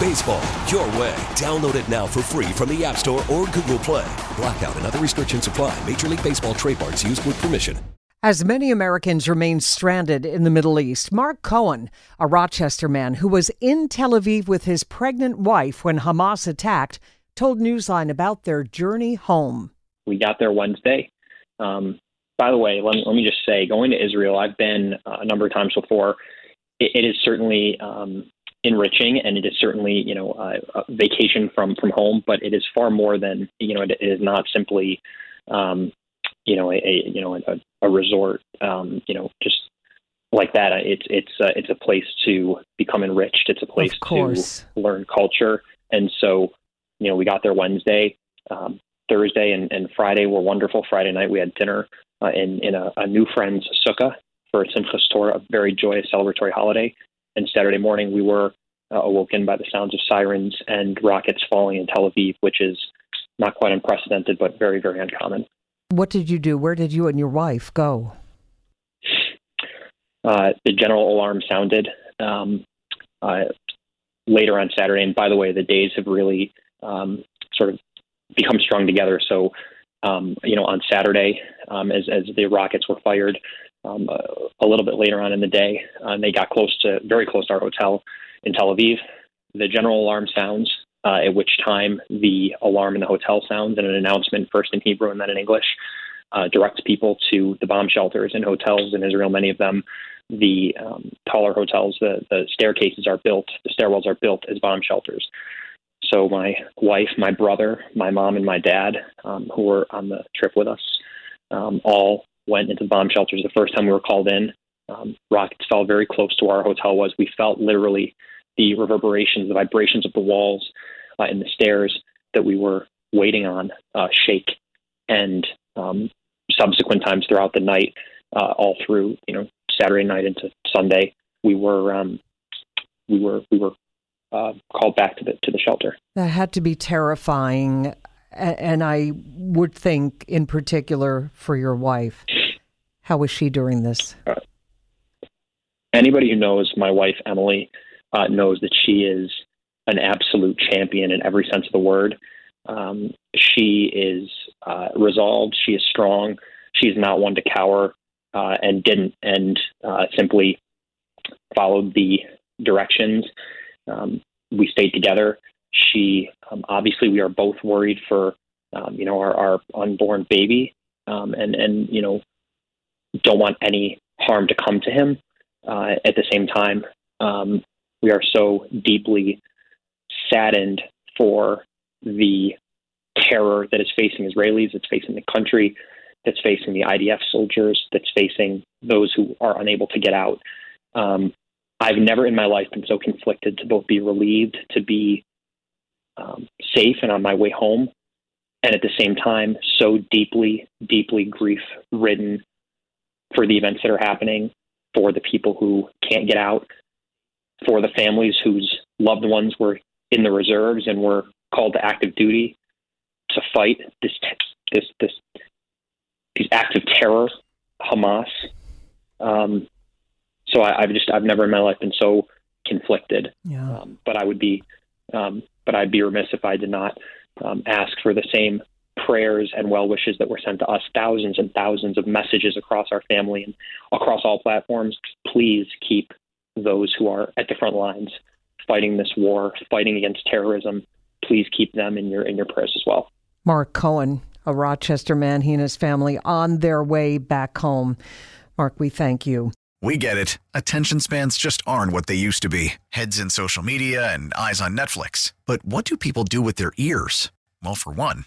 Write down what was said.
Baseball, your way. Download it now for free from the App Store or Google Play. Blackout and other restrictions apply. Major League Baseball trademarks used with permission. As many Americans remain stranded in the Middle East, Marc Cohen, a Rochester man who was in Tel Aviv with his pregnant wife when Hamas attacked, told Newsline about their journey home. We got there Wednesday. Um, by the way, let me, let me just say, going to Israel, I've been uh, a number of times before. it, it is certainly um, enriching, and it is certainly you know a vacation from from home. But it is far more than you know. it, it is not simply um, you know a, a you know a, a resort. Um, you know just like that. It's it's uh, it's a place to become enriched. It's a place to learn culture. And so you know we got there Wednesday. Um, Thursday and, and Friday were wonderful. Friday night we had dinner uh, in in a, a new friend's sukkah for Simchas Torah, a very joyous celebratory holiday. And Saturday morning, we were uh, awoken by the sounds of sirens and rockets falling in Tel Aviv, which is not quite unprecedented, but very, very uncommon. What did you do? Where did you and your wife go? Uh, the general alarm sounded um, uh, later on Saturday. And by the way, the days have really um, sort of become strung together. So, um, you know, on Saturday, um, as, as the rockets were fired, um, a, a, little bit later on in the day. Uh, and they got close to, very close to our hotel in Tel Aviv. The general alarm sounds, uh, at which time the alarm in the hotel sounds and an announcement, first in Hebrew and then in English, uh, directs people to the bomb shelters and hotels in Israel. Many of them, the um, taller hotels, the, the staircases are built, the stairwells are built as bomb shelters. So my wife, my brother, my mom, and my dad, um, who were on the trip with us, um, all went into bomb shelters the first time we were called in. Um, rockets fell very close to where our hotel was. We felt literally the reverberations, the vibrations of the walls uh, and the stairs that we were waiting on uh, shake. And um, subsequent times throughout the night, uh, all through you know Saturday night into Sunday, we were um, we were we were uh, called back to the to the shelter. That had to be terrifying and I would think, in particular, for your wife. How was she during this? Uh, anybody who knows my wife, Emily, uh, knows that she is an absolute champion in every sense of the word. Um, she is uh, resolved. She is strong. She is not one to cower uh, and didn't and uh, simply followed the directions. Um, we stayed together. She um, obviously we are both worried for um, you know our, our unborn baby, um, and and you know don't want any harm to come to him. Uh, at the same time, um, we are so deeply saddened for the terror that is facing Israelis, that's facing the country, that's facing the IDF soldiers, that's facing those who are unable to get out. Um, I've never in my life been so conflicted to both be relieved, to be um, safe and on my way home, and at the same time, so deeply, deeply grief ridden for the events that are happening, for the people who can't get out, for the families whose loved ones were in the reserves and were called to active duty to fight this this this these acts of terror, Hamas. Um, so I, have just I've never in my life been so conflicted. Yeah. Um, but I would be um, but I'd be remiss if I did not um, ask for the same prayers and well wishes that were sent to us, thousands and thousands of messages across our family and across all platforms. Please keep those who are at the front lines fighting this war, fighting against terrorism. Please keep them in your in your prayers as well. Marc Cohen, a Rochester man, he and his family on their way back home. Marc, we thank you. We get it. Attention spans just aren't what they used to be heads in social media and eyes on Netflix. But what do people do with their ears? Well, for one,